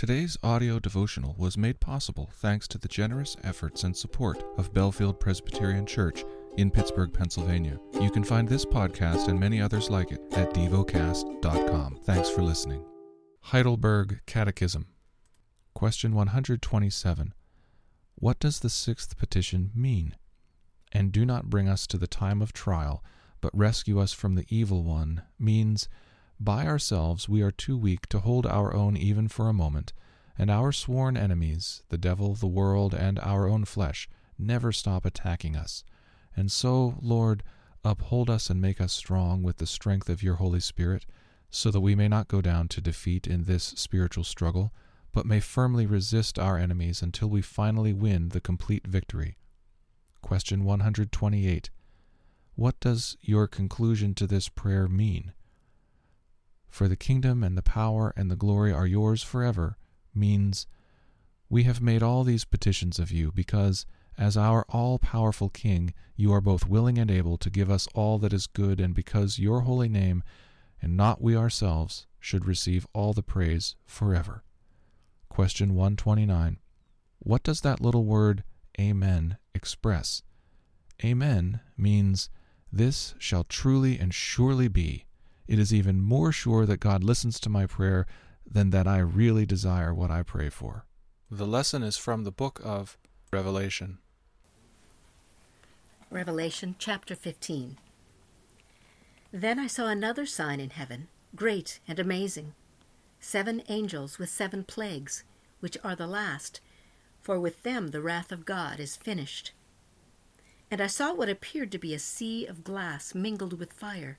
Today's audio devotional was made possible thanks to the generous efforts and support of Bellefield Presbyterian Church in Pittsburgh, Pennsylvania. You can find this podcast and many others like it at devocast.com. Thanks for listening. Heidelberg Catechism. Question 127. What does the sixth petition mean? And do not bring us to the time of trial, but rescue us from the evil one means by ourselves we are too weak to hold our own even for a moment, and our sworn enemies, the devil, the world, and our own flesh, never stop attacking us. And so, Lord, uphold us and make us strong with the strength of your Holy Spirit, so that we may not go down to defeat in this spiritual struggle, but may firmly resist our enemies until we finally win the complete victory. Question 128. What does your conclusion to this prayer mean? For the kingdom and the power and the glory are yours forever, means, We have made all these petitions of you, because, as our all powerful King, you are both willing and able to give us all that is good, and because your holy name, and not we ourselves, should receive all the praise forever. Question 129. What does that little word, Amen, express? Amen means, This shall truly and surely be it is even more sure that God listens to my prayer than that I really desire what I pray for. The lesson is from the book of Revelation. Revelation chapter 15. Then I saw another sign in heaven, great and amazing seven angels with seven plagues, which are the last, for with them the wrath of God is finished. And I saw what appeared to be a sea of glass mingled with fire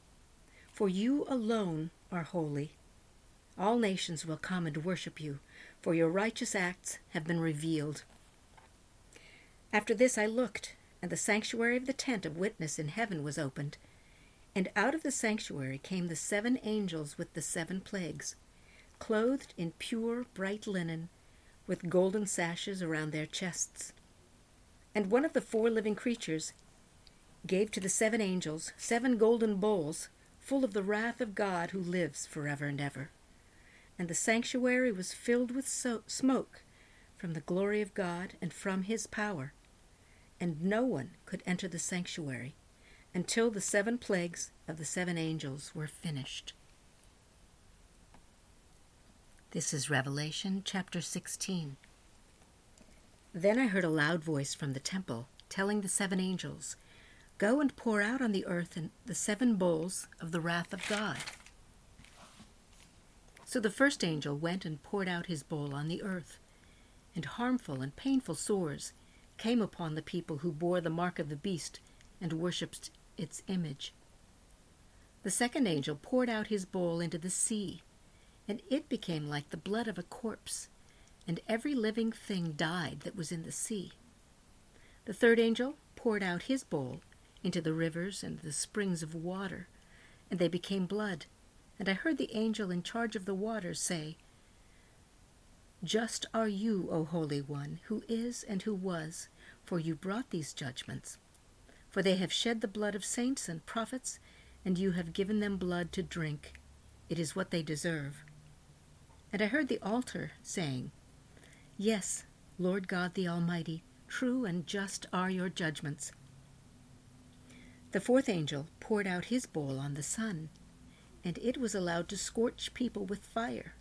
For you alone are holy. All nations will come and worship you, for your righteous acts have been revealed. After this I looked, and the sanctuary of the tent of witness in heaven was opened. And out of the sanctuary came the seven angels with the seven plagues, clothed in pure bright linen, with golden sashes around their chests. And one of the four living creatures gave to the seven angels seven golden bowls full of the wrath of God who lives forever and ever. And the sanctuary was filled with so- smoke from the glory of God and from his power. And no one could enter the sanctuary until the seven plagues of the seven angels were finished. This is Revelation chapter 16. Then I heard a loud voice from the temple telling the seven angels, Go and pour out on the earth the seven bowls of the wrath of God. So the first angel went and poured out his bowl on the earth, and harmful and painful sores came upon the people who bore the mark of the beast and worshipped its image. The second angel poured out his bowl into the sea, and it became like the blood of a corpse, and every living thing died that was in the sea. The third angel poured out his bowl into the rivers and the springs of water, and they became blood. And I heard the angel in charge of the waters say, Just are you, O Holy One, who is and who was, for you brought these judgments. For they have shed the blood of saints and prophets, and you have given them blood to drink. It is what they deserve. And I heard the altar saying, Yes, Lord God the Almighty, true and just are your judgments. The fourth angel poured out his bowl on the sun, and it was allowed to scorch people with fire.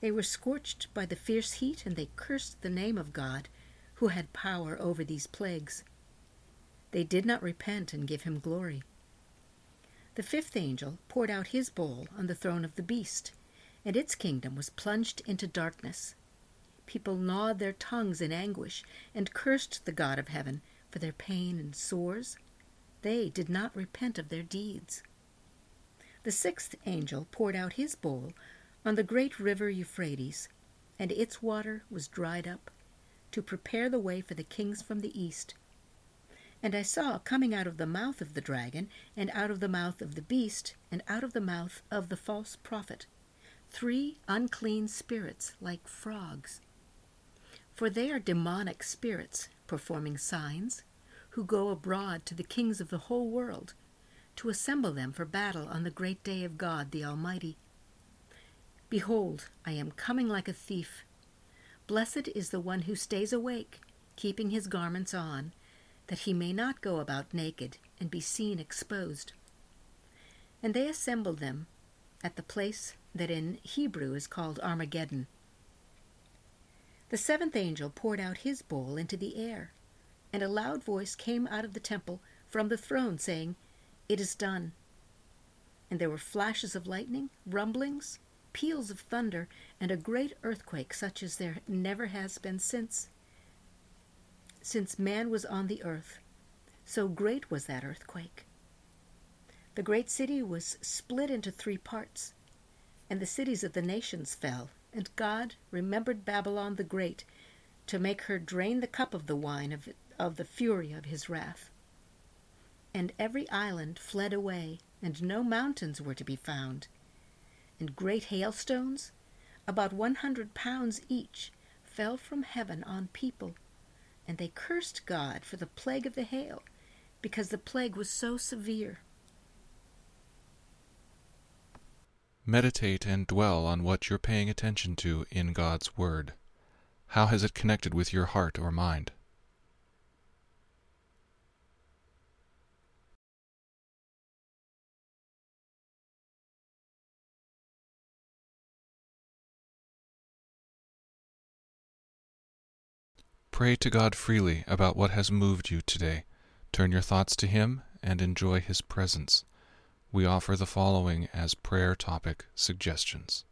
They were scorched by the fierce heat, and they cursed the name of God, who had power over these plagues. They did not repent and give him glory. The fifth angel poured out his bowl on the throne of the beast, and its kingdom was plunged into darkness. People gnawed their tongues in anguish and cursed the God of heaven for their pain and sores. They did not repent of their deeds. The sixth angel poured out his bowl on the great river Euphrates, and its water was dried up, to prepare the way for the kings from the east. And I saw coming out of the mouth of the dragon, and out of the mouth of the beast, and out of the mouth of the false prophet, three unclean spirits like frogs. For they are demonic spirits, performing signs, who go abroad to the kings of the whole world, to assemble them for battle on the great day of God the Almighty. Behold, I am coming like a thief. Blessed is the one who stays awake, keeping his garments on, that he may not go about naked and be seen exposed. And they assembled them at the place that in Hebrew is called Armageddon. The seventh angel poured out his bowl into the air, and a loud voice came out of the temple from the throne, saying, It is done. And there were flashes of lightning, rumblings, peals of thunder, and a great earthquake such as there never has been since since man was on the earth. So great was that earthquake. The great city was split into three parts, and the cities of the nations fell and God remembered Babylon the Great to make her drain the cup of the wine of, of the fury of his wrath. And every island fled away, and no mountains were to be found. And great hailstones, about one hundred pounds each, fell from heaven on people, and they cursed God for the plague of the hail, because the plague was so severe. Meditate and dwell on what you're paying attention to in God's Word. How has it connected with your heart or mind? Pray to God freely about what has moved you today. Turn your thoughts to Him and enjoy His presence we offer the following as prayer topic suggestions.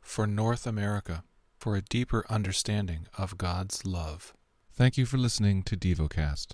For North America, for a deeper understanding of God's love. Thank you for listening to DevoCast.